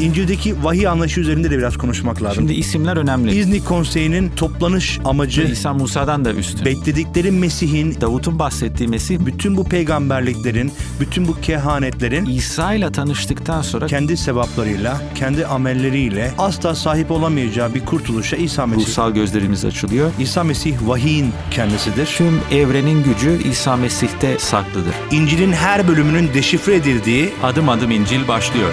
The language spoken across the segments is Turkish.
İncil'deki vahiy anlayışı üzerinde de biraz konuşmak lazım. Şimdi isimler önemli. İznik Konseyi'nin toplanış amacı İsa Musa'dan da üstün. bekledikleri Mesih'in Davut'un bahsettiği Mesih bütün bu peygamberliklerin, bütün bu kehanetlerin İsa ile tanıştıktan sonra kendi sevaplarıyla, kendi amelleriyle asla sahip olamayacağı bir kurtuluşa İsa Mesih. ruhsal gözlerimiz açılıyor. İsa Mesih vahiyin kendisidir. Tüm evrenin gücü İsa Mesih'te saklıdır. İncil'in her bölümünün deşifre edildiği Adım adım İncil başlıyor.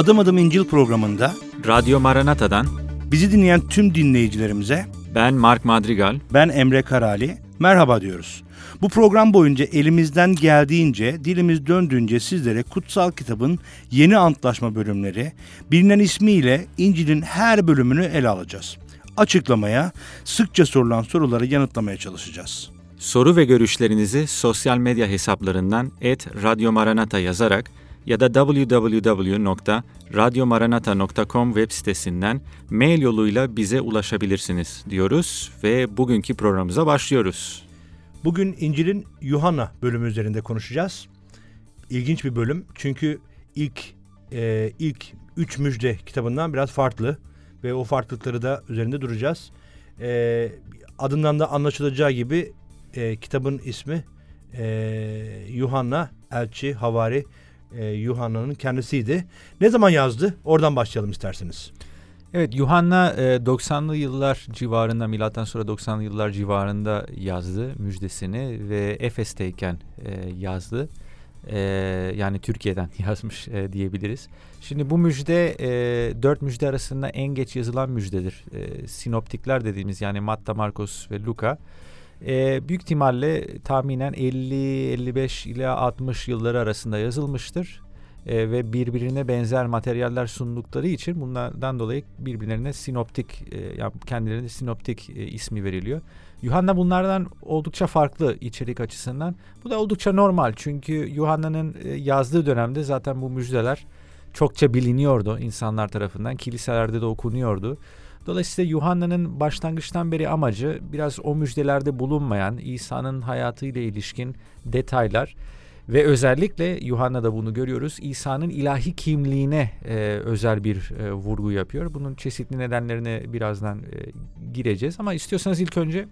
Adım Adım İncil programında Radyo Maranata'dan bizi dinleyen tüm dinleyicilerimize ben Mark Madrigal. ben Emre Karali merhaba diyoruz. Bu program boyunca elimizden geldiğince, dilimiz döndüğünce sizlere kutsal kitabın yeni antlaşma bölümleri, bilinen ismiyle İncil'in her bölümünü ele alacağız. Açıklamaya, sıkça sorulan soruları yanıtlamaya çalışacağız. Soru ve görüşlerinizi sosyal medya hesaplarından et Radyo Maranata yazarak ya da www.radyomaranata.com web sitesinden mail yoluyla bize ulaşabilirsiniz diyoruz ve bugünkü programımıza başlıyoruz. Bugün İncil'in Yuhanna bölümü üzerinde konuşacağız. İlginç bir bölüm çünkü ilk e, ilk üç müjde kitabından biraz farklı ve o farklılıkları da üzerinde duracağız. E, adından da anlaşılacağı gibi e, kitabın ismi e, Yuhanna, elçi, havari e, Yuhanna'nın kendisiydi. Ne zaman yazdı? Oradan başlayalım isterseniz. Evet Yuhanna e, 90'lı yıllar civarında milattan sonra 90'lı yıllar civarında yazdı müjdesini ve Efes'teyken e, yazdı. E, yani Türkiye'den yazmış e, diyebiliriz. Şimdi bu müjde e, dört müjde arasında en geç yazılan müjdedir. E, sinoptikler dediğimiz yani Matta, Markos ve Luka. E, büyük ihtimalle tahminen 50-55 ile 60 yılları arasında yazılmıştır. E, ve birbirine benzer materyaller sundukları için bunlardan dolayı birbirlerine sinoptik e, kendilerine sinoptik e, ismi veriliyor. Yuhanna bunlardan oldukça farklı içerik açısından. Bu da oldukça normal çünkü Yuhanna'nın e, yazdığı dönemde zaten bu müjdeler çokça biliniyordu insanlar tarafından. Kiliselerde de okunuyordu. Dolayısıyla Yuhanna'nın başlangıçtan beri amacı biraz o müjdelerde bulunmayan İsa'nın hayatıyla ilişkin detaylar ve özellikle Yuhanna'da bunu görüyoruz. İsa'nın ilahi kimliğine e, özel bir e, vurgu yapıyor. Bunun çeşitli nedenlerine birazdan e, gireceğiz ama istiyorsanız ilk önce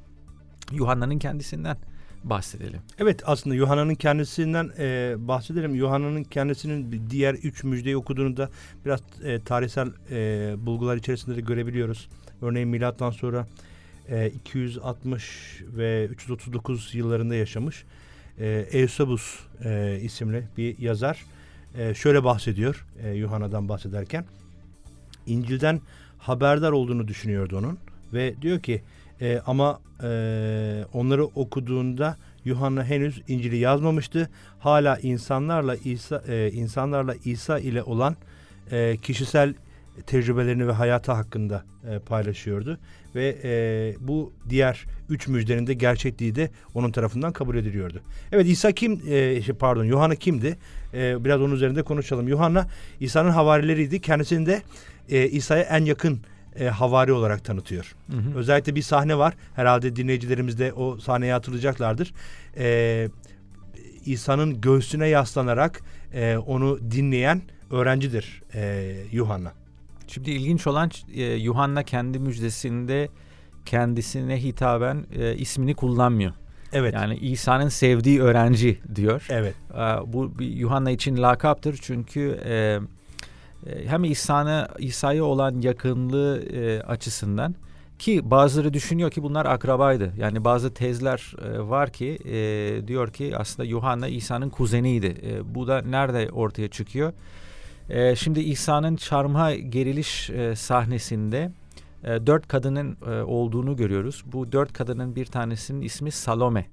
Yuhanna'nın kendisinden bahsedelim. Evet aslında Yuhanna'nın kendisinden e, bahsedelim. Yuhanna'nın kendisinin diğer üç müjdeyi okuduğunda biraz e, tarihsel e, bulgular içerisinde de görebiliyoruz. Örneğin milattan sonra e, 260 ve 339 yıllarında yaşamış e, Eusebus e, isimli bir yazar e, şöyle bahsediyor e, Yuhanna'dan bahsederken. İncil'den haberdar olduğunu düşünüyordu onun ve diyor ki e, ama e, onları okuduğunda Yuhanna henüz İncil'i yazmamıştı. Hala insanlarla İsa e, insanlarla İsa ile olan e, kişisel tecrübelerini ve hayatı hakkında e, paylaşıyordu ve e, bu diğer üç müjdenin de gerçekliği de onun tarafından kabul ediliyordu. Evet İsa kim? E, şey, pardon Yuhanna kimdi? E, biraz onun üzerinde konuşalım. Yuhanna İsa'nın havarileriydi. Kendisini de e, İsa'ya en yakın e, havari olarak tanıtıyor. Hı hı. Özellikle bir sahne var. Herhalde dinleyicilerimiz de o sahneye hatırlayacaklardır. E, İsa'nın göğsüne yaslanarak e, onu dinleyen öğrencidir e, Yuhanna. Şimdi ilginç olan e, Yuhanna kendi müjdesinde kendisine hitaben e, ismini kullanmıyor. Evet. Yani İsa'nın sevdiği öğrenci diyor. Evet. E, bu bir Yuhanna için lakaptır çünkü e, hem İsa'na İsa'ya olan yakınlığı e, açısından ki bazıları düşünüyor ki bunlar akrabaydı. Yani bazı tezler e, var ki e, diyor ki aslında Yuhanna İsa'nın kuzeniydi. E, bu da nerede ortaya çıkıyor? E, şimdi İsa'nın çarmıha geriliş e, sahnesinde e, dört kadının e, olduğunu görüyoruz. Bu dört kadının bir tanesinin ismi Salome.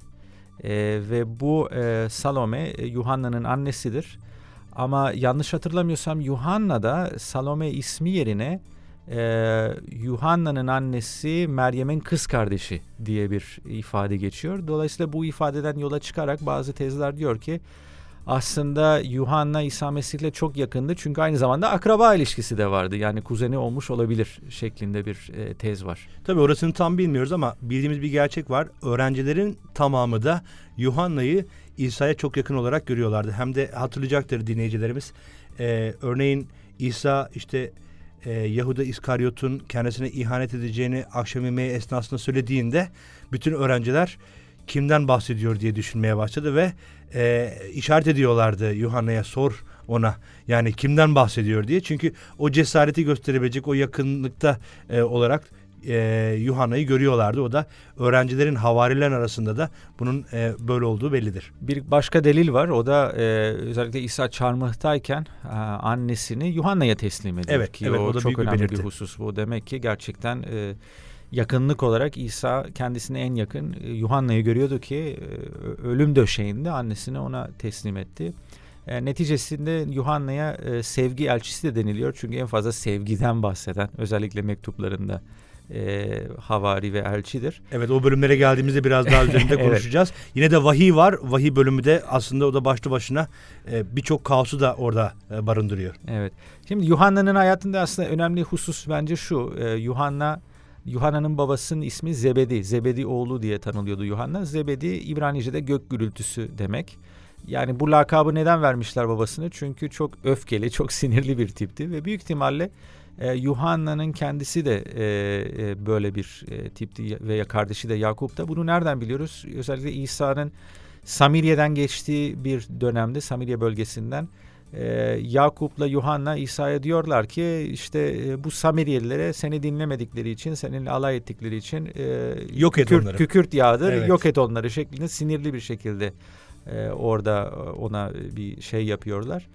E, ve bu e, Salome e, Yuhanna'nın annesidir. Ama yanlış hatırlamıyorsam Yuhanna'da Salome ismi yerine e, Yuhanna'nın annesi Meryem'in kız kardeşi diye bir ifade geçiyor. Dolayısıyla bu ifadeden yola çıkarak bazı tezler diyor ki aslında Yuhanna İsa Mesih'le çok yakındı. Çünkü aynı zamanda akraba ilişkisi de vardı. Yani kuzeni olmuş olabilir şeklinde bir e, tez var. Tabii orasını tam bilmiyoruz ama bildiğimiz bir gerçek var. Öğrencilerin tamamı da Yuhanna'yı İsa'ya çok yakın olarak görüyorlardı. Hem de hatırlayacaktır dinleyicilerimiz. Ee, örneğin İsa işte e, Yahuda İskaryot'un kendisine ihanet edeceğini akşam yemeği esnasında söylediğinde bütün öğrenciler kimden bahsediyor diye düşünmeye başladı ve e, işaret ediyorlardı Yuhanna'ya sor ona yani kimden bahsediyor diye çünkü o cesareti gösterebilecek o yakınlıkta e, olarak e, Yuhanna'yı görüyorlardı. O da öğrencilerin havarilerin arasında da bunun e, böyle olduğu bellidir. Bir başka delil var. O da e, özellikle İsa çarmıhtayken e, annesini Yuhanna'ya teslim ediyor. Evet, ki evet, o, o da çok büyük bir önemli bir, belirti. husus. Bu demek ki gerçekten e, yakınlık olarak İsa kendisine en yakın e, Yuhanna'yı görüyordu ki e, ölüm döşeğinde annesini ona teslim etti. E, neticesinde Yuhanna'ya e, sevgi elçisi de deniliyor. Çünkü en fazla sevgiden bahseden özellikle mektuplarında e, havari ve elçidir. Evet o bölümlere geldiğimizde biraz daha üzerinde Evet. konuşacağız. Yine de vahiy var. Vahiy bölümü de aslında o da başlı başına e, birçok kaosu da orada e, barındırıyor. Evet. Şimdi Yuhanna'nın hayatında aslında önemli husus bence şu. E, Yuhanna Yuhanna'nın babasının ismi Zebedi. Zebedi oğlu diye tanılıyordu Yuhanna. Zebedi İbranice'de gök gürültüsü demek. Yani bu lakabı neden vermişler babasını? Çünkü çok öfkeli, çok sinirli bir tipti ve büyük ihtimalle e, kendisi de e, e, böyle bir e, tipti veya kardeşi de Yakup da. Bunu nereden biliyoruz? Özellikle İsa'nın Samiriye'den geçtiği bir dönemde Samiriye bölgesinden e, Yakup'la Yuhanna İsa'ya diyorlar ki işte e, bu Samiriyelilere seni dinlemedikleri için, seninle alay ettikleri için e, Yok et kükürt, onları. kükürt yağdır, Evet. yok et onları şeklinde sinirli bir şekilde e, orada ona bir şey yapıyorlar.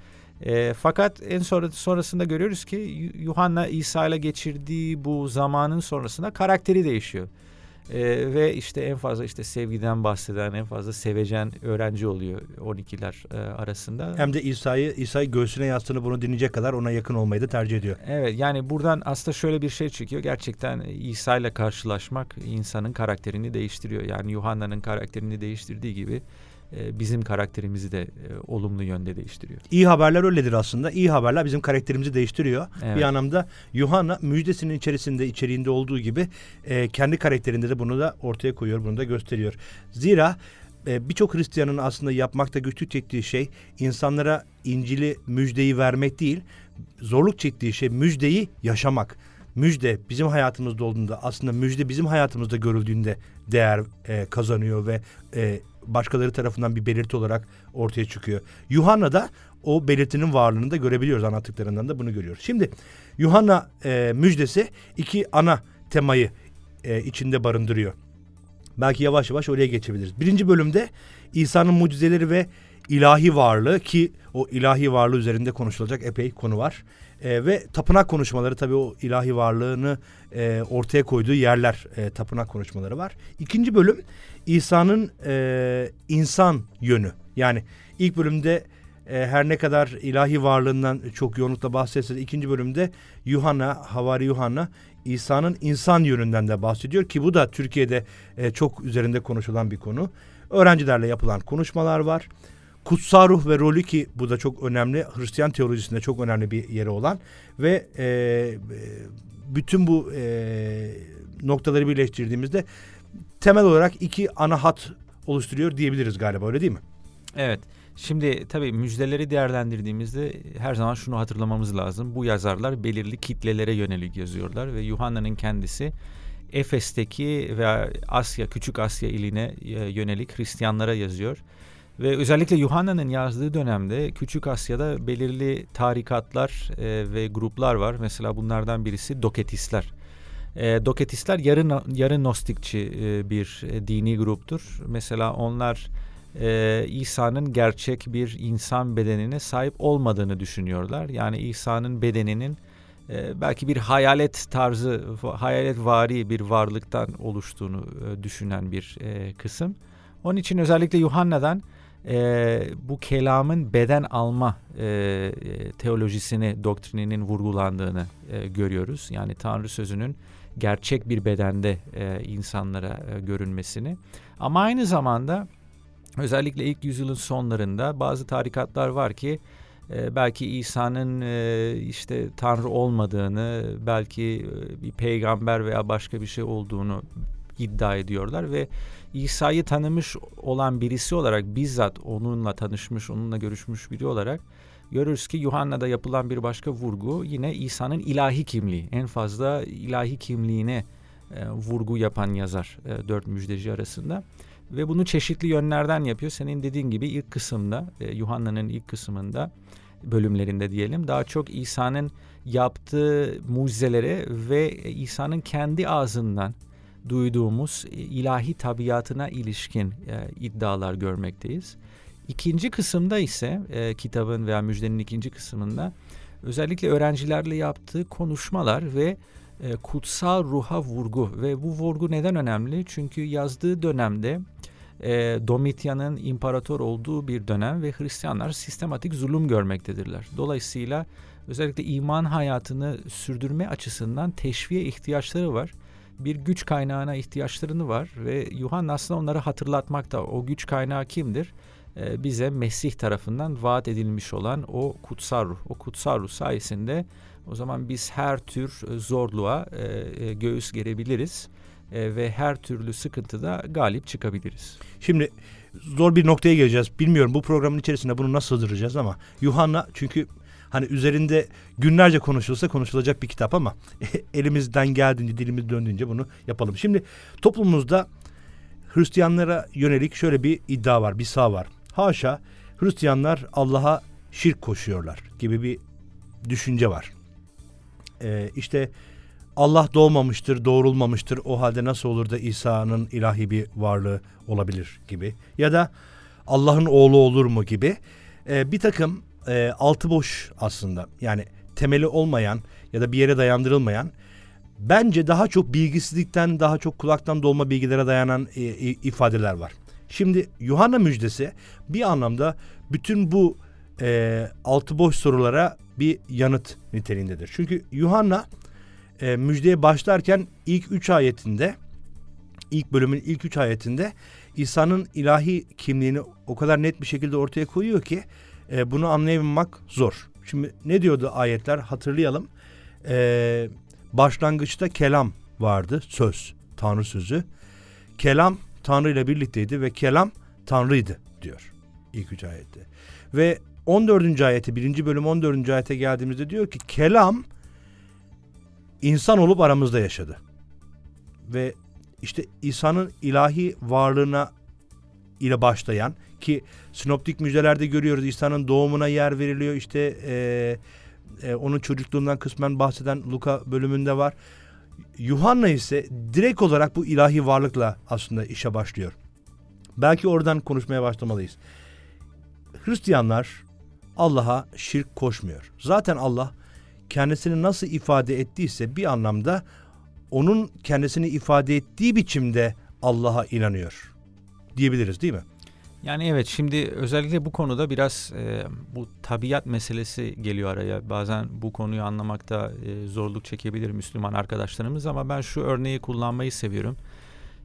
E, fakat en sonra, sonrasında görüyoruz ki Yu- Yuhanna İsa ile geçirdiği bu zamanın sonrasında karakteri değişiyor. E, ve işte en fazla işte sevgiden bahseden, en fazla sevecen öğrenci oluyor 12'ler e, arasında. Hem de İsa'yı İsa'yı göğsüne yastığını bunu dinleyecek kadar ona yakın olmayı da tercih ediyor. Evet yani buradan aslında şöyle bir şey çıkıyor. Gerçekten İsa ile karşılaşmak insanın karakterini değiştiriyor. Yani Yuhanna'nın karakterini değiştirdiği gibi bizim karakterimizi de e, olumlu yönde değiştiriyor. İyi haberler öyledir aslında. İyi haberler bizim karakterimizi değiştiriyor. Evet. Bir anlamda Yuhanna müjdesinin içerisinde içeriğinde olduğu gibi e, kendi karakterinde de bunu da ortaya koyuyor, bunu da gösteriyor. Zira e, birçok Hristiyanın aslında yapmakta güçlük çektiği şey insanlara İncil'i, müjdeyi vermek değil, zorluk çektiği şey müjdeyi yaşamak. Müjde bizim hayatımızda olduğunda aslında müjde bizim hayatımızda görüldüğünde değer e, kazanıyor ve e, başkaları tarafından bir belirti olarak ortaya çıkıyor. Yuhanna da o belirtinin varlığını da görebiliyoruz anlattıklarından da bunu görüyoruz. Şimdi Yuhanna e, müjdesi iki ana temayı e, içinde barındırıyor. Belki yavaş yavaş oraya geçebiliriz. Birinci bölümde İsa'nın mucizeleri ve ilahi varlığı ki o ilahi varlığı üzerinde konuşulacak epey konu var. E, ve tapınak konuşmaları tabii o ilahi varlığını e, ortaya koyduğu yerler e, tapınak konuşmaları var. İkinci bölüm İsa'nın e, insan yönü. Yani ilk bölümde e, her ne kadar ilahi varlığından çok yoğunlukla bahsetse de ikinci bölümde Yuhanna, Havari Yuhanna İsa'nın insan yönünden de bahsediyor ki bu da Türkiye'de e, çok üzerinde konuşulan bir konu. Öğrencilerle yapılan konuşmalar var. Kutsal ruh ve rolü ki bu da çok önemli. Hristiyan teolojisinde çok önemli bir yeri olan ve e, e, bütün bu e, noktaları birleştirdiğimizde temel olarak iki ana hat oluşturuyor diyebiliriz galiba öyle değil mi? Evet. Şimdi tabii müjdeleri değerlendirdiğimizde her zaman şunu hatırlamamız lazım. Bu yazarlar belirli kitlelere yönelik yazıyorlar ve Yuhanna'nın kendisi Efes'teki ve Asya, Küçük Asya iline e, yönelik Hristiyanlara yazıyor. Ve özellikle Yuhanna'nın yazdığı dönemde Küçük Asya'da belirli tarikatlar e, ve gruplar var. Mesela bunlardan birisi Doketistler. E, Doketistler yarı, yarı Gnostikçi e, bir e, dini gruptur. Mesela onlar e, İsa'nın gerçek bir insan bedenine sahip olmadığını düşünüyorlar. Yani İsa'nın bedeninin e, belki bir hayalet tarzı, hayalet vari bir varlıktan oluştuğunu e, düşünen bir e, kısım. Onun için özellikle Yuhanna'dan e, bu kelamın beden alma e, e, teolojisini, doktrininin vurgulandığını e, görüyoruz. Yani Tanrı sözünün gerçek bir bedende e, insanlara e, görünmesini. Ama aynı zamanda özellikle ilk yüzyılın sonlarında bazı tarikatlar var ki e, belki İsa'nın e, işte Tanrı olmadığını, belki e, bir peygamber veya başka bir şey olduğunu iddia ediyorlar ve İsa'yı tanımış olan birisi olarak bizzat onunla tanışmış, onunla görüşmüş biri olarak görürüz ki Yuhanna'da yapılan bir başka vurgu yine İsa'nın ilahi kimliği. En fazla ilahi kimliğine e, vurgu yapan yazar e, dört müjdeci arasında. Ve bunu çeşitli yönlerden yapıyor. Senin dediğin gibi ilk kısımda, e, Yuhanna'nın ilk kısmında bölümlerinde diyelim daha çok İsa'nın yaptığı mucizelere ve İsa'nın kendi ağzından duyduğumuz ilahi tabiatına ilişkin e, iddialar görmekteyiz. İkinci kısımda ise e, kitabın veya müjdenin ikinci kısmında özellikle öğrencilerle yaptığı konuşmalar ve e, kutsal ruha vurgu ve bu vurgu neden önemli? Çünkü yazdığı dönemde e, Domitian'ın imparator olduğu bir dönem ve Hristiyanlar sistematik zulüm görmektedirler. Dolayısıyla özellikle iman hayatını sürdürme açısından teşviğe ihtiyaçları var. Bir güç kaynağına ihtiyaçlarını var ve Yuhanna aslında onları hatırlatmakta. O güç kaynağı kimdir? E, bize Mesih tarafından vaat edilmiş olan o kutsal ruh. O kutsal ruh sayesinde o zaman biz her tür zorluğa e, e, göğüs gerebiliriz e, ve her türlü sıkıntıda galip çıkabiliriz. Şimdi zor bir noktaya geleceğiz. Bilmiyorum bu programın içerisinde bunu nasıl sığdıracağız ama Yuhanna çünkü hani üzerinde günlerce konuşulsa konuşulacak bir kitap ama elimizden geldiğince dilimiz döndüğünce bunu yapalım. Şimdi toplumumuzda Hristiyanlara yönelik şöyle bir iddia var, bir sağ var. Haşa Hristiyanlar Allah'a şirk koşuyorlar gibi bir düşünce var. Ee, işte Allah doğmamıştır, doğrulmamıştır. O halde nasıl olur da İsa'nın ilahi bir varlığı olabilir gibi. Ya da Allah'ın oğlu olur mu gibi. Ee, bir takım e, altı boş aslında. Yani temeli olmayan ya da bir yere dayandırılmayan bence daha çok bilgisizlikten daha çok kulaktan dolma bilgilere dayanan e, ifadeler var. Şimdi Yuhanna müjdesi bir anlamda bütün bu e, altı boş sorulara bir yanıt niteliğindedir. Çünkü Yuhanna e, müjdeye başlarken ilk üç ayetinde ilk bölümün ilk üç ayetinde İsa'nın ilahi kimliğini o kadar net bir şekilde ortaya koyuyor ki e, bunu anlayabilmek zor. Şimdi ne diyordu ayetler hatırlayalım. E, başlangıçta kelam vardı söz Tanrı sözü. Kelam Tanrı ile birlikteydi ve kelam Tanrı'ydı diyor ilk üç ayette. Ve 14. ayete 1. bölüm 14. ayete geldiğimizde diyor ki kelam insan olup aramızda yaşadı. Ve işte İsa'nın ilahi varlığına ile başlayan ki sinoptik müjdelerde görüyoruz İsa'nın doğumuna yer veriliyor işte e, e, onun çocukluğundan kısmen bahseden Luka bölümünde var. Yuhanna ise direkt olarak bu ilahi varlıkla aslında işe başlıyor. Belki oradan konuşmaya başlamalıyız. Hristiyanlar Allah'a şirk koşmuyor. Zaten Allah kendisini nasıl ifade ettiyse bir anlamda onun kendisini ifade ettiği biçimde Allah'a inanıyor diyebiliriz değil mi? Yani evet şimdi özellikle bu konuda biraz e, bu tabiat meselesi geliyor araya. Bazen bu konuyu anlamakta e, zorluk çekebilir Müslüman arkadaşlarımız ama ben şu örneği kullanmayı seviyorum.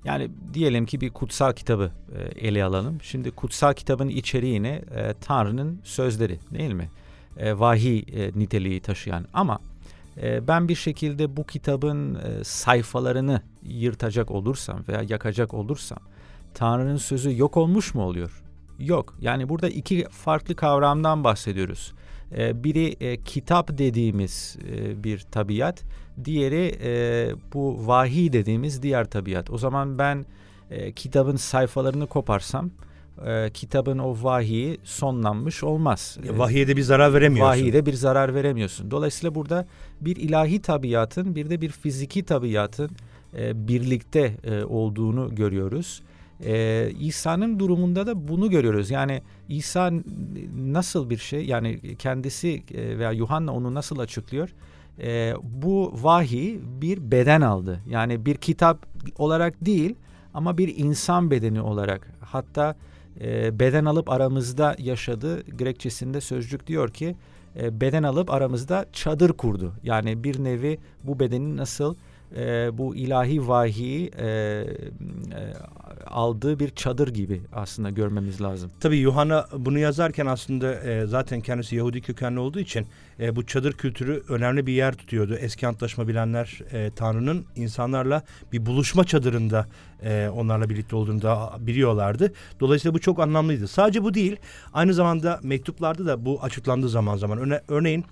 Yani diyelim ki bir kutsal kitabı e, ele alalım. Şimdi kutsal kitabın içeriğine e, Tanrı'nın sözleri değil mi? E, vahiy e, niteliği taşıyan ama e, ben bir şekilde bu kitabın e, sayfalarını yırtacak olursam veya yakacak olursam Tanrı'nın sözü yok olmuş mu oluyor? Yok. Yani burada iki farklı kavramdan bahsediyoruz. E, biri e, kitap dediğimiz e, bir tabiat, diğeri e, bu vahiy dediğimiz diğer tabiat. O zaman ben e, kitabın sayfalarını koparsam e, kitabın o vahiyi sonlanmış olmaz. E, vahiye de bir zarar veremiyorsun. Vahiye de bir zarar veremiyorsun. Dolayısıyla burada bir ilahi tabiatın bir de bir fiziki tabiatın e, birlikte e, olduğunu görüyoruz. Ee, İsa'nın durumunda da bunu görüyoruz. Yani İsa nasıl bir şey yani kendisi e, veya Yuhanna onu nasıl açıklıyor? Ee, bu vahiy bir beden aldı. Yani bir kitap olarak değil ama bir insan bedeni olarak. Hatta e, beden alıp aramızda yaşadı. Grekçesinde sözcük diyor ki e, beden alıp aramızda çadır kurdu. Yani bir nevi bu bedenin nasıl e, bu ilahi vahiyi e, e, aldığı bir çadır gibi aslında görmemiz lazım. Tabii Yuhanna bunu yazarken aslında e, zaten kendisi Yahudi kökenli olduğu için e, bu çadır kültürü önemli bir yer tutuyordu. Eski antlaşma bilenler e, Tanrı'nın insanlarla bir buluşma çadırında e, onlarla birlikte olduğunu da biliyorlardı. Dolayısıyla bu çok anlamlıydı. Sadece bu değil, aynı zamanda mektuplarda da bu açıklandı zaman zaman. Örne örneğin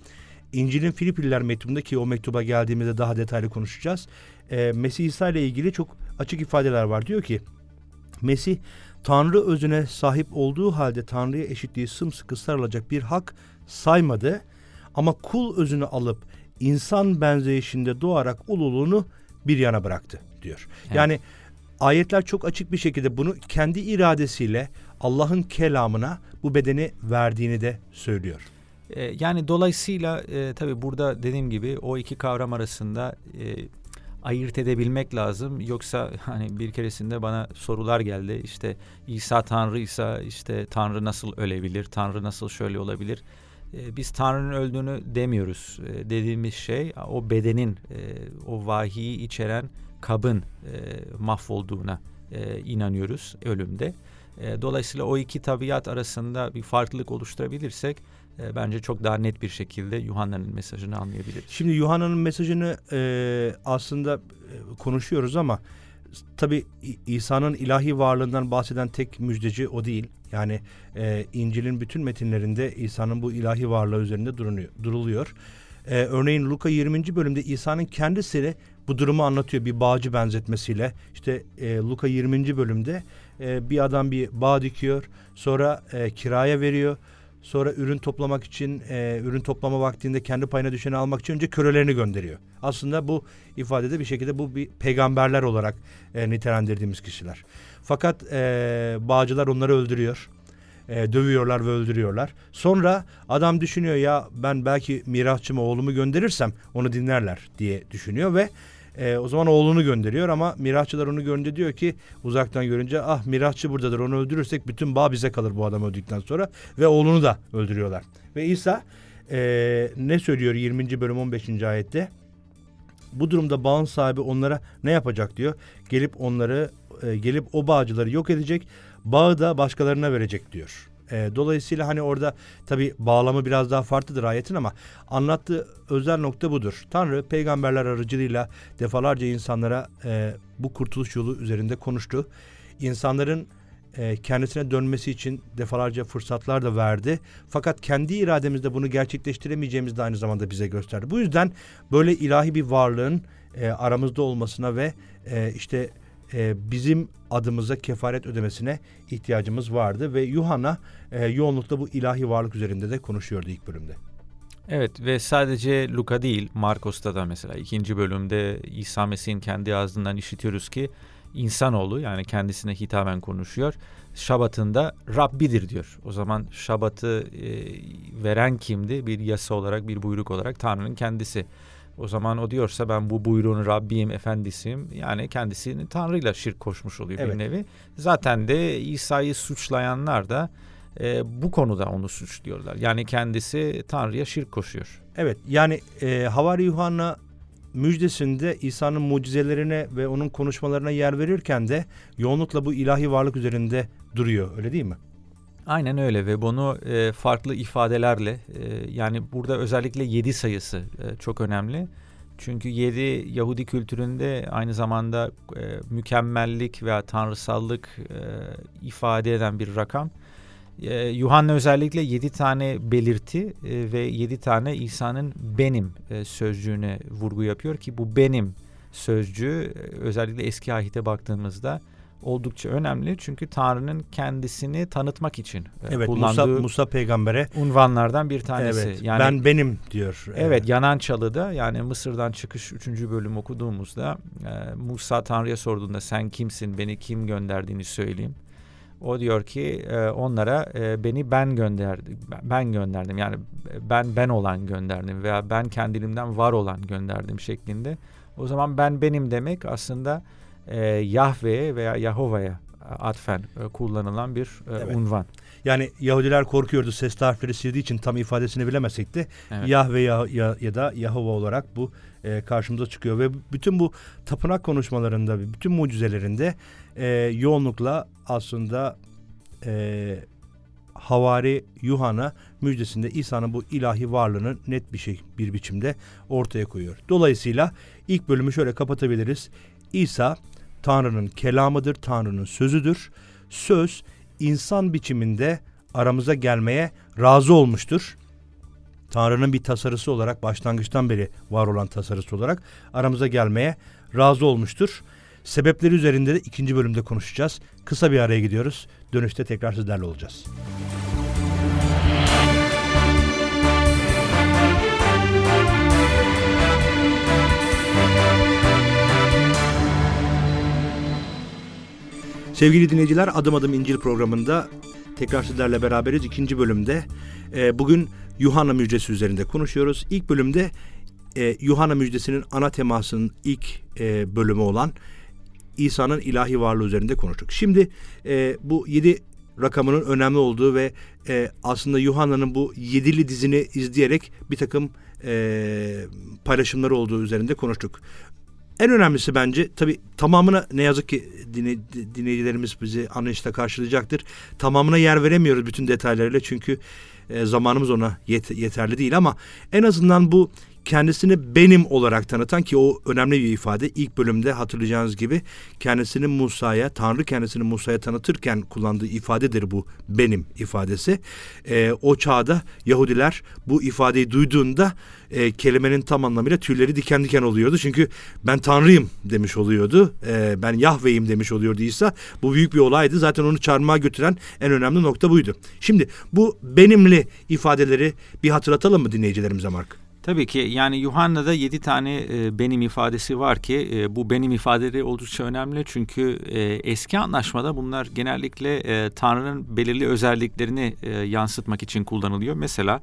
İncil'in Filipliler mektubunda ki o mektuba geldiğimizde daha detaylı konuşacağız. E, Mesih İsa ile ilgili çok açık ifadeler var. Diyor ki Mesih Tanrı özüne sahip olduğu halde Tanrı'ya eşitliği sımsıkı sarılacak bir hak saymadı. Ama kul özünü alıp insan benzeyişinde doğarak ululuğunu bir yana bıraktı diyor. Evet. Yani ayetler çok açık bir şekilde bunu kendi iradesiyle Allah'ın kelamına bu bedeni verdiğini de söylüyor. Ee, yani dolayısıyla e, tabii burada dediğim gibi o iki kavram arasında e, ayırt edebilmek lazım. Yoksa hani bir keresinde bana sorular geldi. İşte İsa Tanrı ise işte Tanrı nasıl ölebilir? Tanrı nasıl şöyle olabilir? Ee, biz Tanrı'nın öldüğünü demiyoruz. Ee, dediğimiz şey o bedenin, e, o vahiyi içeren kabın e, mahvolduğuna e, inanıyoruz ölümde. E, dolayısıyla o iki tabiat arasında bir farklılık oluşturabilirsek e, bence çok daha net bir şekilde Yuhanna'nın mesajını anlayabiliriz. Şimdi Yuhanna'nın mesajını e, aslında e, konuşuyoruz ama tabi İsa'nın ilahi varlığından bahseden tek müjdeci o değil. Yani e, İncil'in bütün metinlerinde İsa'nın bu ilahi varlığı üzerinde durunuyor, duruluyor. E, örneğin Luka 20. bölümde İsa'nın kendisini bu durumu anlatıyor bir bağcı benzetmesiyle. İşte e, Luka 20. bölümde e, bir adam bir bağ dikiyor, sonra e, kiraya veriyor. Sonra ürün toplamak için, e, ürün toplama vaktinde kendi payına düşeni almak için önce kölelerini gönderiyor. Aslında bu ifadede bir şekilde bu bir peygamberler olarak e, nitelendirdiğimiz kişiler. Fakat e, bağcılar onları öldürüyor. E, dövüyorlar ve öldürüyorlar. Sonra adam düşünüyor ya ben belki mirasçıma oğlumu gönderirsem onu dinlerler diye düşünüyor ve e, o zaman oğlunu gönderiyor ama mirasçılar onu görünce diyor ki uzaktan görünce ah mirasçı buradadır onu öldürürsek bütün bağ bize kalır bu adam öldükten sonra ve oğlunu da öldürüyorlar. Ve İsa e, ne söylüyor 20. bölüm 15. ayette? Bu durumda bağın sahibi onlara ne yapacak diyor. Gelip onları e, gelip o bağcıları yok edecek. Bağı da başkalarına verecek diyor. E, dolayısıyla hani orada tabi bağlamı biraz daha farklıdır ayetin ama anlattığı özel nokta budur. Tanrı peygamberler aracılığıyla defalarca insanlara e, bu kurtuluş yolu üzerinde konuştu. İnsanların e, kendisine dönmesi için defalarca fırsatlar da verdi. Fakat kendi irademizde bunu gerçekleştiremeyeceğimizi de aynı zamanda bize gösterdi. Bu yüzden böyle ilahi bir varlığın e, aramızda olmasına ve e, işte e, bizim adımıza kefaret ödemesine ihtiyacımız vardı ve Yuhanna e, yoğunlukla bu ilahi varlık üzerinde de konuşuyordu ilk bölümde. Evet ve sadece Luka değil Markos'ta da mesela ikinci bölümde İsa Mesih'in kendi ağzından işitiyoruz ki insanoğlu yani kendisine hitaben konuşuyor. Şabatında Rabbidir diyor. O zaman Şabat'ı e, veren kimdi? Bir yasa olarak, bir buyruk olarak Tanrı'nın kendisi. O zaman o diyorsa ben bu buyruğun Rabbiyim, efendisiyim. Yani kendisini Tanrı'yla şirk koşmuş oluyor evet. bir nevi. Zaten de İsa'yı suçlayanlar da e, bu konuda onu suçluyorlar. Yani kendisi Tanrı'ya şirk koşuyor. Evet yani e, Havari Yuhanna müjdesinde İsa'nın mucizelerine ve onun konuşmalarına yer verirken de yoğunlukla bu ilahi varlık üzerinde duruyor öyle değil mi? Aynen öyle ve bunu e, farklı ifadelerle e, yani burada özellikle yedi sayısı e, çok önemli. Çünkü yedi Yahudi kültüründe aynı zamanda e, mükemmellik veya tanrısallık e, ifade eden bir rakam. E, Yuhanna özellikle yedi tane belirti e, ve yedi tane İsa'nın benim e, sözcüğüne vurgu yapıyor ki bu benim sözcüğü e, özellikle eski ahite baktığımızda oldukça önemli. Çünkü Tanrı'nın kendisini tanıtmak için e, evet, kullandığı Musa, Musa peygambere unvanlardan bir tanesi. Evet, yani ben benim diyor. Evet, yanan çalıda yani Mısır'dan çıkış 3. bölüm okuduğumuzda e, Musa Tanrı'ya sorduğunda sen kimsin, beni kim gönderdiğini söyleyeyim. O diyor ki e, onlara e, beni ben gönderdim. Ben gönderdim. Yani ben ben olan gönderdim veya ben kendiliğimden var olan gönderdim şeklinde. O zaman ben benim demek aslında e, Yahve'ye veya Yahova'ya atfen e, kullanılan bir e, evet. unvan. Yani Yahudiler korkuyordu ses harfleri sildiği için tam ifadesini bilemesek de Evet. Yahve ya, ya, ya da Yahova olarak bu e, karşımıza çıkıyor. Ve bütün bu tapınak konuşmalarında, bütün mucizelerinde e, yoğunlukla aslında e, Havari Yuhan'a müjdesinde İsa'nın bu ilahi varlığını net bir şey bir biçimde ortaya koyuyor. Dolayısıyla ilk bölümü şöyle kapatabiliriz. İsa Tanrı'nın kelamıdır, Tanrı'nın sözüdür. Söz insan biçiminde aramıza gelmeye razı olmuştur. Tanrı'nın bir tasarısı olarak başlangıçtan beri var olan tasarısı olarak aramıza gelmeye razı olmuştur. Sebepleri üzerinde de ikinci bölümde konuşacağız. Kısa bir araya gidiyoruz. Dönüşte tekrar sizlerle olacağız. Sevgili dinleyiciler Adım Adım İncil programında tekrar sizlerle beraberiz. ikinci bölümde e, bugün Yuhanna müjdesi üzerinde konuşuyoruz. İlk bölümde e, Yuhanna müjdesinin ana temasının ilk e, bölümü olan İsa'nın ilahi varlığı üzerinde konuştuk. Şimdi e, bu yedi rakamının önemli olduğu ve e, aslında Yuhanna'nın bu yedili dizini izleyerek bir takım e, paylaşımları olduğu üzerinde konuştuk. En önemlisi bence tabi tamamına ne yazık ki dinle, dinleyicilerimiz bizi anlayışla karşılayacaktır. Tamamına yer veremiyoruz bütün detaylarıyla çünkü e, zamanımız ona yet, yeterli değil ama en azından bu kendisini benim olarak tanıtan ki o önemli bir ifade. İlk bölümde hatırlayacağınız gibi kendisini Musa'ya, Tanrı kendisini Musa'ya tanıtırken kullandığı ifadedir bu benim ifadesi. E, o çağda Yahudiler bu ifadeyi duyduğunda e, kelimenin tam anlamıyla tüyleri diken diken oluyordu. Çünkü ben Tanrıyım demiş oluyordu. E, ben Yahve'yim demiş oluyordu İsa. Bu büyük bir olaydı. Zaten onu çarmıha götüren en önemli nokta buydu. Şimdi bu benimli ifadeleri bir hatırlatalım mı dinleyicilerimize Mark? Tabii ki yani Yuhanna'da yedi tane e, benim ifadesi var ki e, bu benim ifadeleri oldukça önemli çünkü e, eski anlaşmada bunlar genellikle e, Tanrı'nın belirli özelliklerini e, yansıtmak için kullanılıyor. Mesela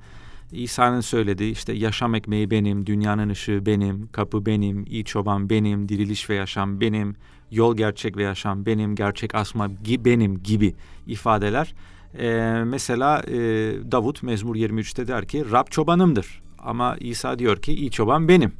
İsa'nın söylediği işte yaşam ekmeği benim, dünyanın ışığı benim, kapı benim, iyi çoban benim, diriliş ve yaşam benim, yol gerçek ve yaşam benim, gerçek asma benim gibi ifadeler. E, mesela e, Davut Mezmur 23'te der ki Rab çobanımdır ama İsa diyor ki iyi çoban benim.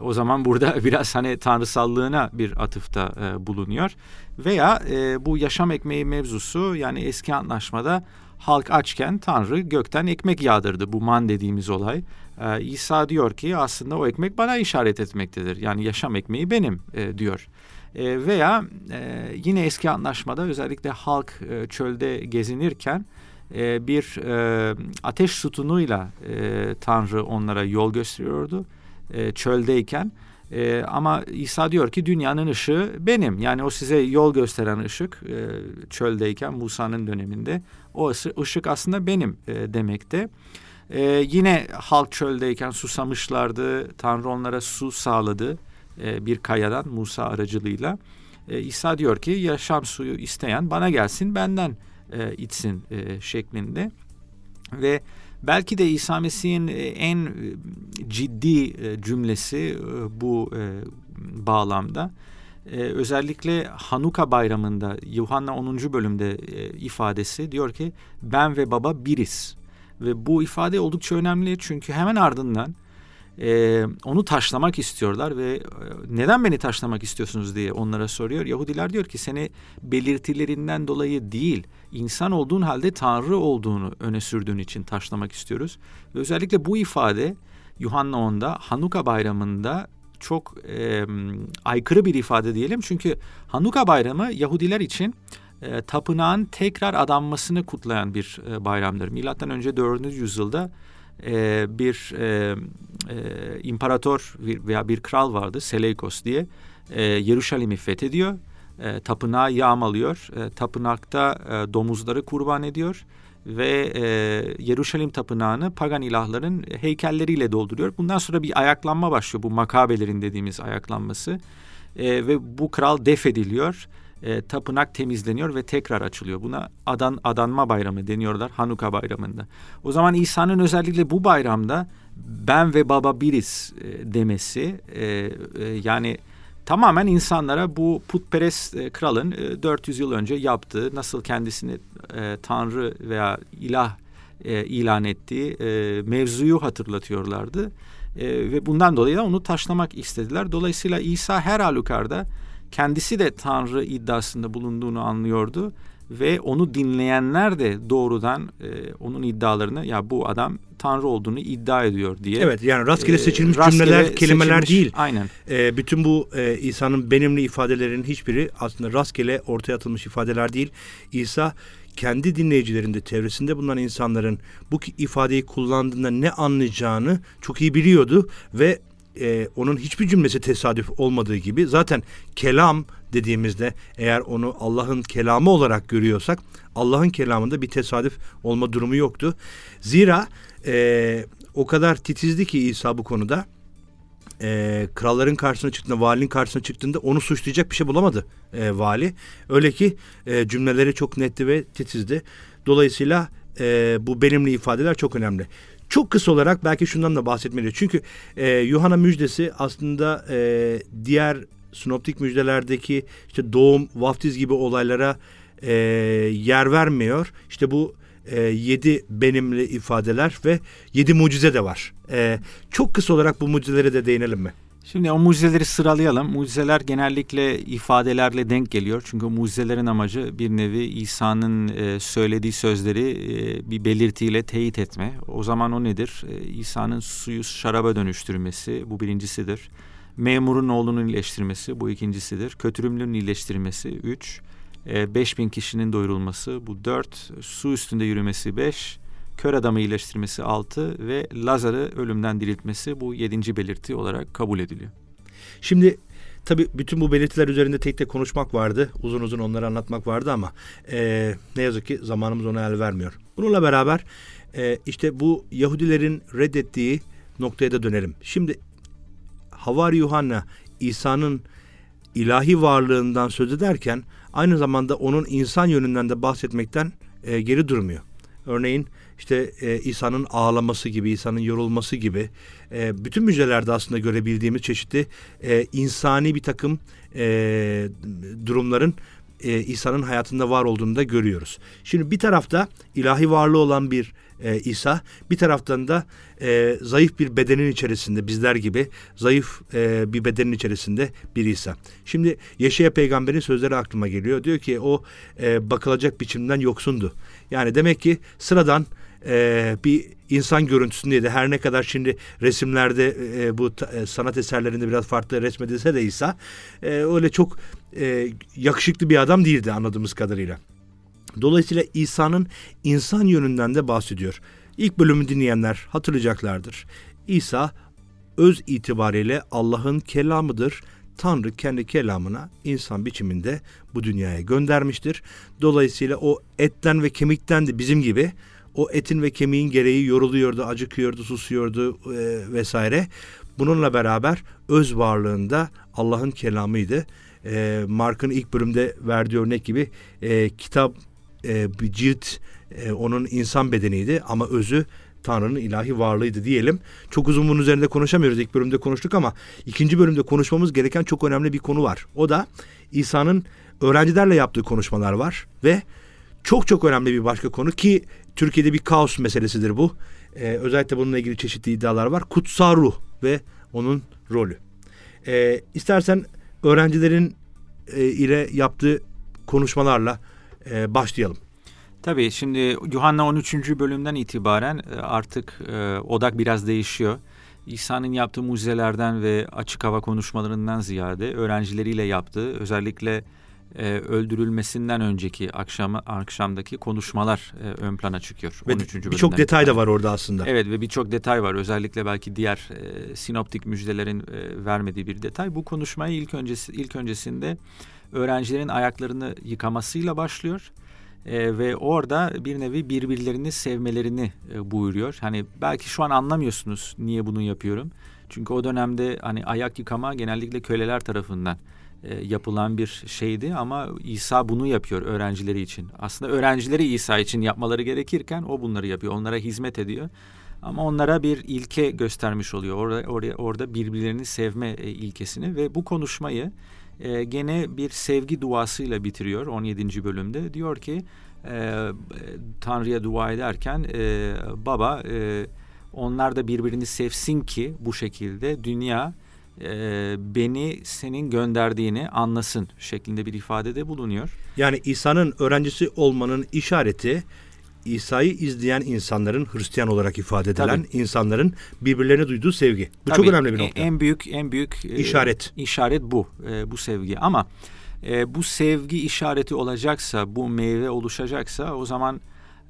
O zaman burada biraz hani tanrısallığına bir atıfta e, bulunuyor. Veya e, bu yaşam ekmeği mevzusu yani eski anlaşmada halk açken Tanrı gökten ekmek yağdırdı. Bu man dediğimiz olay. E, İsa diyor ki aslında o ekmek bana işaret etmektedir. Yani yaşam ekmeği benim e, diyor. E, veya e, yine eski anlaşmada özellikle halk e, çölde gezinirken e, bir e, ateş sütunuyla e, Tanrı onlara yol gösteriyordu e, çöldeyken. E, ama İsa diyor ki dünyanın ışığı benim. Yani o size yol gösteren ışık e, çöldeyken Musa'nın döneminde o ışık aslında benim e, demekte. E, yine halk çöldeyken susamışlardı. Tanrı onlara su sağladı e, bir kayadan Musa aracılığıyla. E, İsa diyor ki yaşam suyu isteyen bana gelsin benden e, içsin e, şeklinde ve belki de İsa Mesih'in e, en e, ciddi e, cümlesi bu bağlamda özellikle Hanuka bayramında Yuhanna 10. bölümde ifadesi diyor ki ben ve baba biriz ve bu ifade oldukça önemli çünkü hemen ardından e, onu taşlamak istiyorlar ve e, neden beni taşlamak istiyorsunuz diye onlara soruyor. Yahudiler diyor ki seni belirtilerinden dolayı değil insan olduğun halde Tanrı olduğunu öne sürdüğün için taşlamak istiyoruz. Ve özellikle bu ifade Yuhanna 10'da Hanuka bayramında çok e, aykırı bir ifade diyelim. Çünkü Hanuka bayramı Yahudiler için e, tapınağın tekrar adanmasını kutlayan bir e, bayramdır. Milattan önce 4. yüzyılda e, bir e, e, imparator veya bir kral vardı Seleukos diye e, Yeruşalim'i fethediyor. E, tapınağı yağmalıyor. E, tapınakta e, domuzları kurban ediyor ve e, Yeruşalim tapınağını pagan ilahların heykelleriyle dolduruyor. Bundan sonra bir ayaklanma başlıyor bu makabelerin dediğimiz ayaklanması e, ve bu kral def ediliyor e, tapınak temizleniyor ve tekrar açılıyor. Buna adan adanma bayramı deniyorlar Hanuka bayramında. O zaman İsa'nın özellikle bu bayramda ben ve baba biriz e, demesi e, e, yani tamamen insanlara bu putperest e, kralın e, 400 yıl önce yaptığı nasıl kendisini e, tanrı veya ilah e, ilan ettiği e, mevzuyu hatırlatıyorlardı. E, ve bundan dolayı da onu taşlamak istediler. Dolayısıyla İsa her halükarda kendisi de tanrı iddiasında bulunduğunu anlıyordu ve onu dinleyenler de doğrudan e, onun iddialarını ya bu adam tanrı olduğunu iddia ediyor diye. Evet yani rastgele seçilmiş e, rastgele cümleler, kelimeler seçilmiş, değil. Aynen. E, bütün bu e, İsa'nın benimli ifadelerinin hiçbiri aslında rastgele ortaya atılmış ifadeler değil. İsa kendi dinleyicilerinde, çevresinde bulunan insanların bu ifadeyi kullandığında ne anlayacağını çok iyi biliyordu ve e, onun hiçbir cümlesi tesadüf olmadığı gibi zaten kelam dediğimizde eğer onu Allah'ın kelamı olarak görüyorsak Allah'ın kelamında bir tesadüf olma durumu yoktu. Zira e, o kadar titizdi ki İsa bu konuda e, kralların karşısına çıktığında, valinin karşısına çıktığında onu suçlayacak bir şey bulamadı e, vali. Öyle ki e, cümleleri çok netti ve titizdi. Dolayısıyla e, bu benimli ifadeler çok önemli. Çok kısa olarak belki şundan da bahsetmeliyiz. Çünkü e, Yuhanna müjdesi aslında e, diğer sinoptik müjdelerdeki işte doğum, vaftiz gibi olaylara e, yer vermiyor. İşte bu e, yedi benimli ifadeler ve yedi mucize de var. E, çok kısa olarak bu mucizelere de değinelim mi? Şimdi o mucizeleri sıralayalım. Mucizeler genellikle ifadelerle denk geliyor. Çünkü mucizelerin amacı bir nevi İsa'nın e, söylediği sözleri e, bir belirtiyle teyit etme. O zaman o nedir? E, İsa'nın suyu şaraba dönüştürmesi bu birincisidir. Memurun oğlunun iyileştirmesi bu ikincisidir. Kötürümlünün iyileştirmesi üç. Beş bin kişinin doyurulması bu dört. Su üstünde yürümesi beş kör adamı iyileştirmesi altı ve Lazar'ı ölümden diriltmesi bu yedinci belirti olarak kabul ediliyor. Şimdi tabi bütün bu belirtiler üzerinde tek tek konuşmak vardı. Uzun uzun onları anlatmak vardı ama e, ne yazık ki zamanımız ona el vermiyor. Bununla beraber e, işte bu Yahudilerin reddettiği noktaya da dönelim. Şimdi Havari Yuhanna İsa'nın ilahi varlığından söz ederken aynı zamanda onun insan yönünden de bahsetmekten e, geri durmuyor. Örneğin işte e, İsa'nın ağlaması gibi, İsa'nın yorulması gibi e, bütün müjdelerde aslında görebildiğimiz çeşitli e, insani bir takım e, durumların e, İsa'nın hayatında var olduğunu da görüyoruz. Şimdi bir tarafta ilahi varlığı olan bir e, İsa, bir taraftan da e, zayıf bir bedenin içerisinde bizler gibi zayıf e, bir bedenin içerisinde bir İsa. Şimdi Yeşaya peygamberin sözleri aklıma geliyor. Diyor ki o e, bakılacak biçimden yoksundu. Yani demek ki sıradan e, bir insan görüntüsündeydi. Her ne kadar şimdi resimlerde e, bu e, sanat eserlerinde biraz farklı resmedilse de İsa e, öyle çok e, yakışıklı bir adam değildi anladığımız kadarıyla. Dolayısıyla İsa'nın insan yönünden de bahsediyor. İlk bölümü dinleyenler hatırlayacaklardır. İsa öz itibariyle Allah'ın kelamıdır. Tanrı kendi kelamına insan biçiminde bu dünyaya göndermiştir. Dolayısıyla o etten ve kemikten de bizim gibi o etin ve kemiğin gereği yoruluyordu, acıkıyordu, susuyordu e, vesaire. Bununla beraber öz varlığında Allah'ın kelamıydı. E, Mark'ın ilk bölümde verdiği örnek gibi e, kitap e, bir cilt e, onun insan bedeniydi ama özü Tanrı'nın ilahi varlığıydı diyelim. Çok uzun bunun üzerinde konuşamıyoruz. İlk bölümde konuştuk ama ikinci bölümde konuşmamız gereken çok önemli bir konu var. O da İsa'nın öğrencilerle yaptığı konuşmalar var ve çok çok önemli bir başka konu ki Türkiye'de bir kaos meselesidir bu. Ee, özellikle bununla ilgili çeşitli iddialar var. Kutsal ruh ve onun rolü. Ee, istersen öğrencilerin e, ile yaptığı konuşmalarla e, başlayalım. Tabii şimdi Yuhanna 13. bölümden itibaren e, artık e, odak biraz değişiyor. İsa'nın yaptığı mucizelerden ve açık hava konuşmalarından ziyade öğrencileriyle yaptığı özellikle e, öldürülmesinden önceki akşama akşamdaki konuşmalar e, ön plana çıkıyor. Ve birçok detay da var orada aslında. Evet ve birçok detay var. Özellikle belki diğer e, sinoptik müjdelerin e, vermediği bir detay. Bu konuşmayı ilk öncesi ilk öncesinde öğrencilerin ayaklarını yıkamasıyla başlıyor. E, ve orada bir nevi birbirlerini sevmelerini e, buyuruyor. Hani belki şu an anlamıyorsunuz niye bunu yapıyorum. Çünkü o dönemde hani ayak yıkama genellikle köleler tarafından e, yapılan bir şeydi ama İsa bunu yapıyor öğrencileri için. Aslında öğrencileri İsa için yapmaları gerekirken o bunları yapıyor. Onlara hizmet ediyor. Ama onlara bir ilke göstermiş oluyor. Orada oraya orada birbirlerini sevme e, ilkesini ve bu konuşmayı e, gene bir sevgi duasıyla bitiriyor 17. bölümde. Diyor ki e, Tanrı'ya dua ederken e, baba e, onlar da birbirini sevsin ki bu şekilde dünya e, beni senin gönderdiğini anlasın şeklinde bir ifadede bulunuyor. Yani İsa'nın öğrencisi olmanın işareti İsa'yı izleyen insanların Hristiyan olarak ifade edilen Tabii. insanların birbirlerine duyduğu sevgi. Bu Tabii, çok önemli bir nokta. En büyük en büyük e, işaret. E, işaret bu. E, bu sevgi. Ama e, bu sevgi işareti olacaksa, bu meyve oluşacaksa o zaman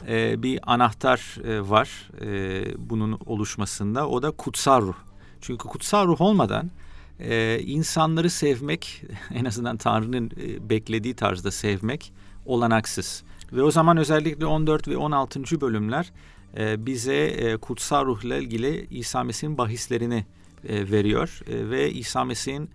e, bir anahtar e, var e, bunun oluşmasında. O da kutsal ruh. Çünkü kutsal ruh olmadan e, insanları sevmek, en azından Tanrı'nın e, beklediği tarzda sevmek olanaksız. Ve o zaman özellikle 14 ve 16. bölümler e, bize e, kutsal ruhla ilgili İsa Mesih'in bahislerini e, veriyor. E, ve İsa Mesih'in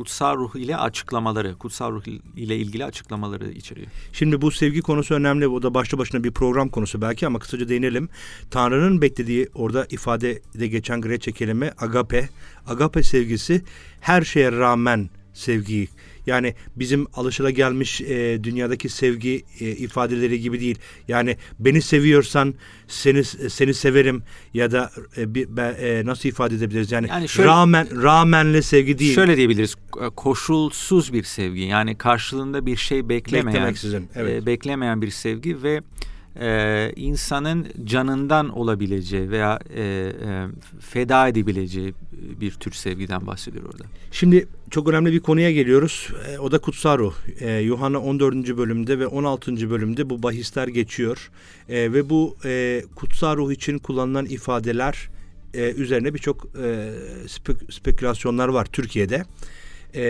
kutsal ruh ile açıklamaları, kutsal ruh ile ilgili açıklamaları içeriyor. Şimdi bu sevgi konusu önemli. O da başlı başına bir program konusu belki ama kısaca değinelim. Tanrı'nın beklediği orada ifadede geçen Grece kelime agape. Agape sevgisi her şeye rağmen sevgiyi yani bizim alışılagelmiş e, dünyadaki sevgi e, ifadeleri gibi değil. Yani beni seviyorsan seni seni severim ya da e, bir, e, nasıl ifade edebiliriz? Yani, yani şöyle, rağmen rağmenli sevgi değil. Şöyle diyebiliriz. Koşulsuz bir sevgi. Yani karşılığında bir şey beklemeyen, evet. e, beklemeyen bir sevgi ve e, insanın canından olabileceği veya e, e, feda edebileceği bir tür sevgiden bahsediyor orada. Şimdi çok önemli bir konuya geliyoruz. E, o da kutsal ruh. E, Yuhanna 14. bölümde ve 16. bölümde bu bahisler geçiyor. E, ve bu e, kutsal ruh için kullanılan ifadeler e, üzerine birçok e, spek spekülasyonlar var Türkiye'de. E,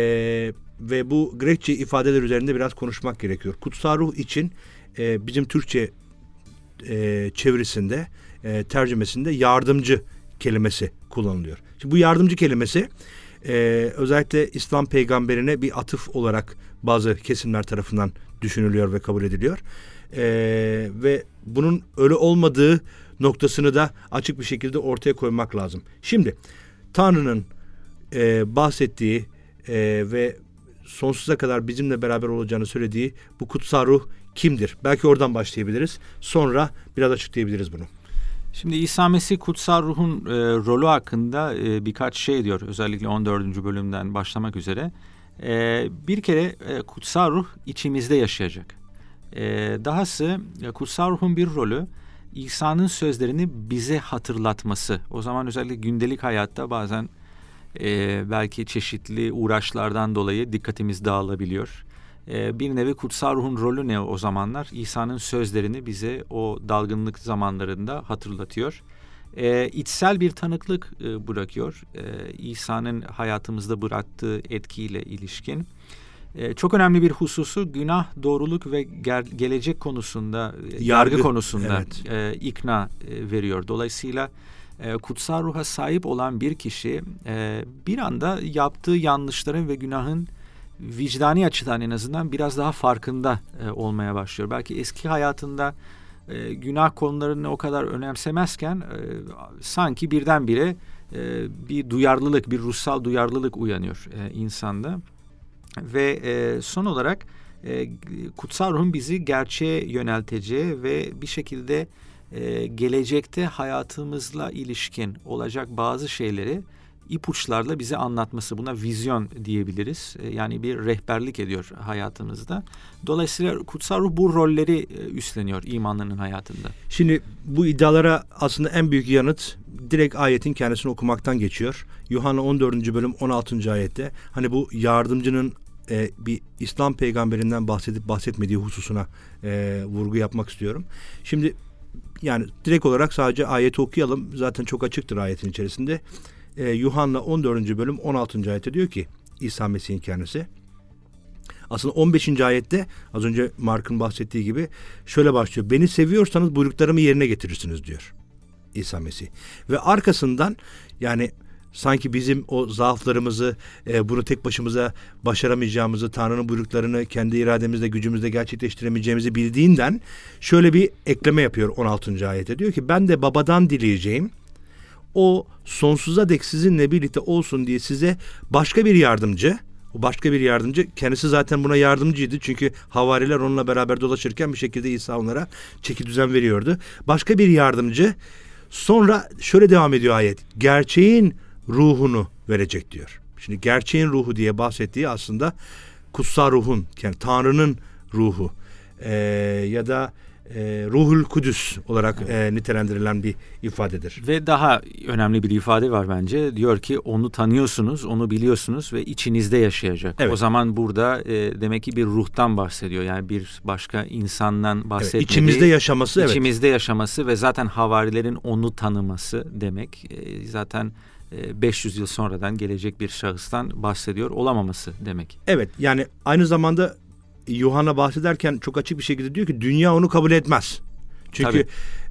ve bu Grekçe ifadeler üzerinde biraz konuşmak gerekiyor. Kutsal ruh için e, bizim Türkçe e, çevirisinde, e, tercümesinde yardımcı kelimesi kullanılıyor. Şimdi bu yardımcı kelimesi e, özellikle İslam peygamberine bir atıf olarak bazı kesimler tarafından düşünülüyor ve kabul ediliyor. E, ve bunun öyle olmadığı noktasını da açık bir şekilde ortaya koymak lazım. Şimdi Tanrı'nın e, bahsettiği e, ve sonsuza kadar bizimle beraber olacağını söylediği bu kutsal ruh kimdir? Belki oradan başlayabiliriz. Sonra biraz açıklayabiliriz bunu. Şimdi İsa Mesih kutsal ruhun e, rolü hakkında e, birkaç şey diyor. Özellikle 14. bölümden başlamak üzere. E, bir kere e, kutsal ruh içimizde yaşayacak. E, dahası e, kutsal ruhun bir rolü İsa'nın sözlerini bize hatırlatması. O zaman özellikle gündelik hayatta bazen e, belki çeşitli uğraşlardan dolayı dikkatimiz dağılabiliyor. E, bir nevi kutsal ruhun rolü ne o zamanlar? İsa'nın sözlerini bize o dalgınlık zamanlarında hatırlatıyor. E, içsel bir tanıklık e, bırakıyor. E, İsa'nın hayatımızda bıraktığı etkiyle ilişkin. E, çok önemli bir hususu günah, doğruluk ve ger- gelecek konusunda, yargı, yargı konusunda evet. e, ikna e, veriyor. Dolayısıyla e, kutsal ruha sahip olan bir kişi e, bir anda yaptığı yanlışların ve günahın vicdani açıdan en azından biraz daha farkında e, olmaya başlıyor. Belki eski hayatında e, günah konularını o kadar önemsemezken e, sanki birdenbire e, bir duyarlılık, bir ruhsal duyarlılık uyanıyor e, insanda. Ve e, son olarak e, kutsal ruhun bizi gerçeğe yönelteceği ve bir şekilde e, gelecekte hayatımızla ilişkin olacak bazı şeyleri ipuçlarla bize anlatması. Buna vizyon diyebiliriz. E, yani bir rehberlik ediyor hayatımızda. Dolayısıyla kutsal ruh bu rolleri e, üstleniyor imanlının hayatında. Şimdi bu iddialara aslında en büyük yanıt direkt ayetin kendisini okumaktan geçiyor. Yuhanna 14. bölüm 16. ayette hani bu yardımcının e, bir İslam peygamberinden bahsedip bahsetmediği hususuna vurgu yapmak istiyorum. Şimdi yani direkt olarak sadece ayeti okuyalım. Zaten çok açıktır ayetin içerisinde. Ee, Yuhanna 14. bölüm 16. ayette diyor ki İsa Mesih'in kendisi. Aslında 15. ayette az önce Mark'ın bahsettiği gibi şöyle başlıyor. Beni seviyorsanız buyruklarımı yerine getirirsiniz diyor İsa Mesih. Ve arkasından yani sanki bizim o zaaflarımızı e, bunu tek başımıza başaramayacağımızı Tanrı'nın buyruklarını kendi irademizle gücümüzle gerçekleştiremeyeceğimizi bildiğinden şöyle bir ekleme yapıyor 16. ayette. Diyor ki ben de babadan dileyeceğim o sonsuza dek sizinle birlikte olsun diye size başka bir yardımcı o başka bir yardımcı. Kendisi zaten buna yardımcıydı. Çünkü havariler onunla beraber dolaşırken bir şekilde İsa onlara çeki düzen veriyordu. Başka bir yardımcı. Sonra şöyle devam ediyor ayet. Gerçeğin ruhunu verecek diyor. Şimdi gerçeğin ruhu diye bahsettiği aslında kutsal ruhun yani Tanrı'nın ruhu ee, ya da e, Ruhul Kudüs olarak e, nitelendirilen bir ifadedir. Ve daha önemli bir ifade var bence. Diyor ki onu tanıyorsunuz, onu biliyorsunuz ve içinizde yaşayacak. Evet. O zaman burada e, demek ki bir ruhtan bahsediyor. Yani bir başka insandan bahsetmediği. Evet, içimizde yaşaması evet. İçimizde yaşaması ve zaten havarilerin onu tanıması demek. E, zaten e, 500 yıl sonradan gelecek bir şahıstan bahsediyor olamaması demek. Evet yani aynı zamanda Yuhanna bahsederken çok açık bir şekilde diyor ki dünya onu kabul etmez. Çünkü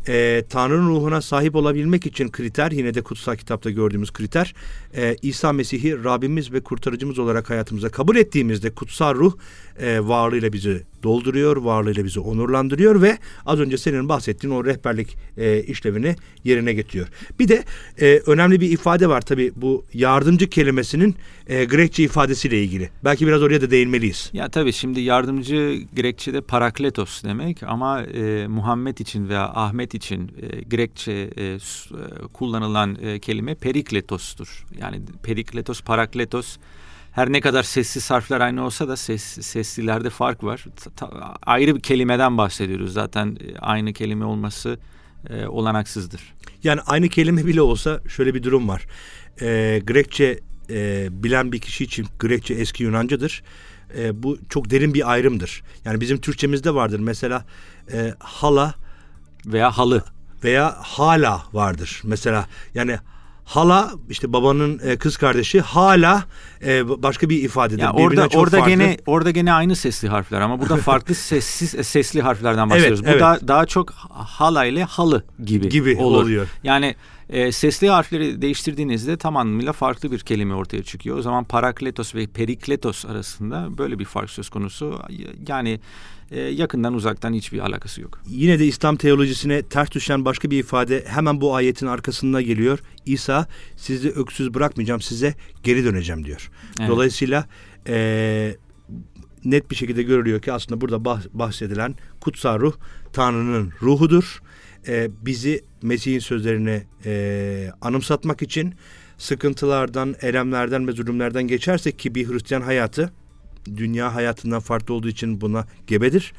e, Tanrı'nın ruhuna sahip olabilmek için kriter yine de kutsal kitapta gördüğümüz kriter e, İsa Mesih'i Rabbimiz ve kurtarıcımız olarak hayatımıza kabul ettiğimizde kutsal ruh e, varlığıyla bizi dolduruyor, varlığıyla bizi onurlandırıyor ve az önce senin bahsettiğin o rehberlik e, işlevini yerine getiriyor. Bir de e, önemli bir ifade var tabi bu yardımcı kelimesinin e, Grekçe ifadesiyle ilgili. Belki biraz oraya da değinmeliyiz. Ya tabii şimdi yardımcı Grekçe'de parakletos demek ama e, Muhammed için veya Ahmet için e, Grekçe e, e, kullanılan e, kelime perikletostur. Yani perikletos, parakletos her ne kadar sessiz harfler aynı olsa da ses, seslilerde fark var. Ta, ayrı bir kelimeden bahsediyoruz. Zaten e, aynı kelime olması e, olanaksızdır. Yani aynı kelime bile olsa şöyle bir durum var. E, Grekçe e, bilen bir kişi için Grekçe eski Yunancadır. E, bu çok derin bir ayrımdır. Yani bizim Türkçemizde vardır. Mesela e, hala veya halı veya hala vardır. Mesela yani hala işte babanın e, kız kardeşi hala e, başka bir ifadedir. Ya orada orada farklı. gene orada gene aynı sesli harfler ama burada farklı sessiz e, sesli harflerden bahsediyoruz. Evet, Bu evet. daha daha çok hala ile halı gibi, gibi olur. oluyor. Yani e, sesli harfleri değiştirdiğinizde tamamıyla farklı bir kelime ortaya çıkıyor. O zaman parakletos ve perikletos arasında böyle bir fark söz konusu. Yani e, yakından uzaktan hiçbir alakası yok. Yine de İslam teolojisine ters düşen başka bir ifade hemen bu ayetin arkasında geliyor. İsa sizi öksüz bırakmayacağım size geri döneceğim diyor. Evet. Dolayısıyla e, net bir şekilde görülüyor ki aslında burada bahsedilen kutsal ruh Tanrı'nın ruhudur. E, bizi Mesih'in sözlerini e, anımsatmak için sıkıntılardan, elemlerden ve zulümlerden geçersek ki bir Hristiyan hayatı dünya hayatından farklı olduğu için buna gebedir.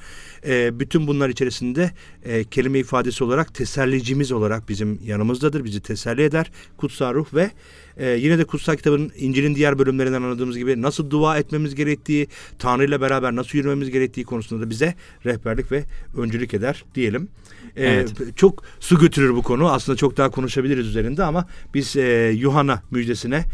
E, bütün bunlar içerisinde e, kelime ifadesi olarak tesellicimiz olarak bizim yanımızdadır. Bizi teselli eder. Kutsal ruh ve e, yine de kutsal kitabın İncil'in diğer bölümlerinden anladığımız gibi nasıl dua etmemiz gerektiği, Tanrı ile beraber nasıl yürümemiz gerektiği konusunda da bize rehberlik ve öncülük eder diyelim. E, evet. Çok su götürür bu konu. Aslında çok daha konuşabiliriz üzerinde ama biz e, Yuhanna müjdesine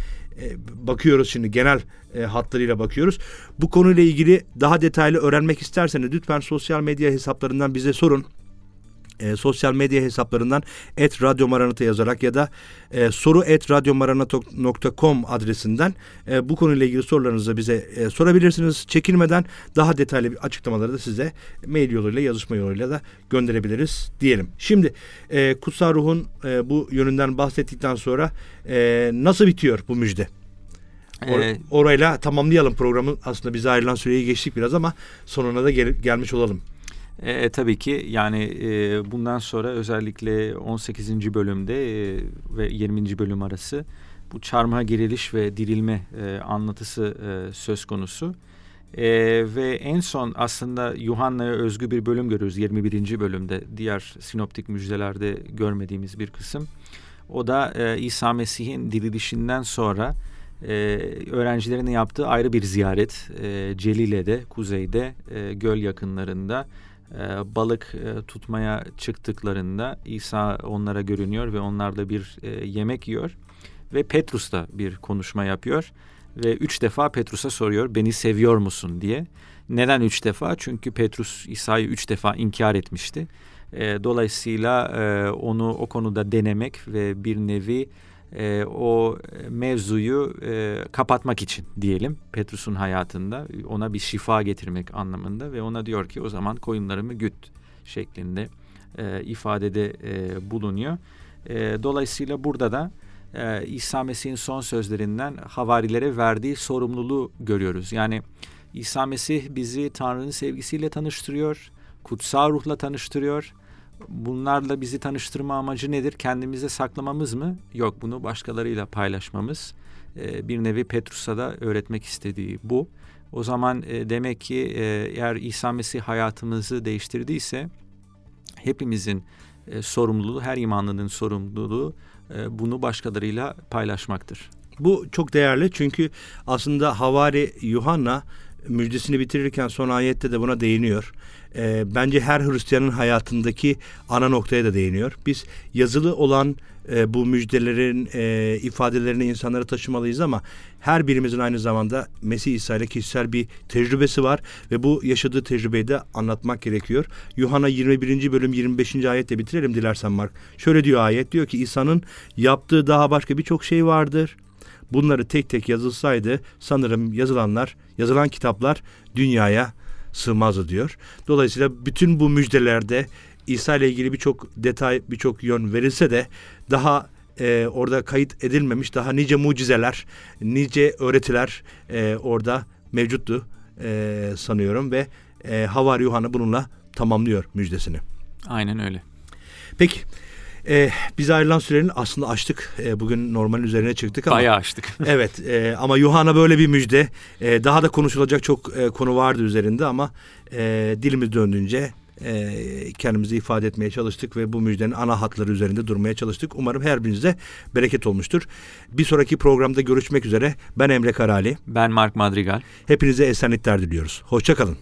e, bakıyoruz şimdi genel e, hatlarıyla bakıyoruz. Bu konuyla ilgili daha detaylı öğrenmek isterseniz lütfen sosyal medya hesaplarından bize sorun e, sosyal medya hesaplarından et radyo maranata yazarak ya da e, soru et radyomaranata.com adresinden e, bu konuyla ilgili sorularınızı bize e, sorabilirsiniz. Çekinmeden daha detaylı bir açıklamaları da size mail yoluyla yazışma yoluyla da gönderebiliriz diyelim. Şimdi e, Kutsal Ruh'un e, bu yönünden bahsettikten sonra e, nasıl bitiyor bu müjde? Or, ee, orayla tamamlayalım programı. Aslında bize ayrılan süreyi geçtik biraz ama sonuna da gel, gelmiş olalım. E, tabii ki yani e, bundan sonra özellikle 18. bölümde e, ve 20. bölüm arası bu çarmıha giriliş ve dirilme e, anlatısı e, söz konusu. E, ve en son aslında Yuhanna'ya özgü bir bölüm görüyoruz 21. bölümde diğer sinoptik müjdelerde görmediğimiz bir kısım. O da e, İsa Mesih'in dirilişinden sonra e, öğrencilerinin yaptığı ayrı bir ziyaret e, Celile'de kuzeyde e, göl yakınlarında e, balık e, tutmaya çıktıklarında İsa onlara görünüyor ve onlarla bir e, yemek yiyor ve Petrus da bir konuşma yapıyor ve üç defa Petrus'a soruyor beni seviyor musun diye. Neden üç defa? Çünkü Petrus İsa'yı üç defa inkar etmişti. Dolayısıyla onu o konuda denemek ve bir nevi e, o mevzuyu e, kapatmak için diyelim Petrus'un hayatında ona bir şifa getirmek anlamında ve ona diyor ki o zaman koyunlarımı güt şeklinde e, ifadede e, bulunuyor E, dolayısıyla burada da e, İsa Mesih'in son sözlerinden havarilere verdiği sorumluluğu görüyoruz. Yani İsa Mesih bizi Tanrı'nın sevgisiyle tanıştırıyor, kutsal ruhla tanıştırıyor. Bunlarla bizi tanıştırma amacı nedir? Kendimize saklamamız mı? Yok bunu başkalarıyla paylaşmamız. E, bir nevi Petrus'a da öğretmek istediği bu. O zaman e, demek ki e, eğer İsa Mesih hayatımızı değiştirdiyse hepimizin e, sorumluluğu, her imanlının sorumluluğu bunu başkalarıyla paylaşmaktır. Bu çok değerli çünkü aslında Havari Yuhanna müjdesini bitirirken son ayette de buna değiniyor. E, bence her Hristiyanın hayatındaki ana noktaya da değiniyor. Biz yazılı olan e, bu müjdelerin e, ifadelerini insanlara taşımalıyız ama her birimizin aynı zamanda Mesih İsa ile kişisel bir tecrübesi var ve bu yaşadığı tecrübeyi de anlatmak gerekiyor. Yuhanna 21. bölüm 25. ayetle bitirelim dilersen Mark. Şöyle diyor ayet diyor ki İsa'nın yaptığı daha başka birçok şey vardır. Bunları tek tek yazılsaydı sanırım yazılanlar, yazılan kitaplar dünyaya sığmazdı diyor. Dolayısıyla bütün bu müjdelerde İsa ile ilgili birçok detay, birçok yön verilse de daha e, orada kayıt edilmemiş daha nice mucizeler, nice öğretiler e, orada mevcuttu e, sanıyorum ve e, Havari Yuhanna bununla tamamlıyor müjdesini. Aynen öyle. Peki e, biz ayrılan sürenin aslında açtık. E, bugün normalin üzerine çıktık ama. Bayağı açtık. evet e, ama Yuhanna böyle bir müjde. E, daha da konuşulacak çok e, konu vardı üzerinde ama e, dilimiz döndüğünce e, kendimizi ifade etmeye çalıştık ve bu müjdenin ana hatları üzerinde durmaya çalıştık. Umarım her birinize bereket olmuştur. Bir sonraki programda görüşmek üzere. Ben Emre Karali. Ben Mark Madrigal. Hepinize esenlikler diliyoruz. Hoşçakalın.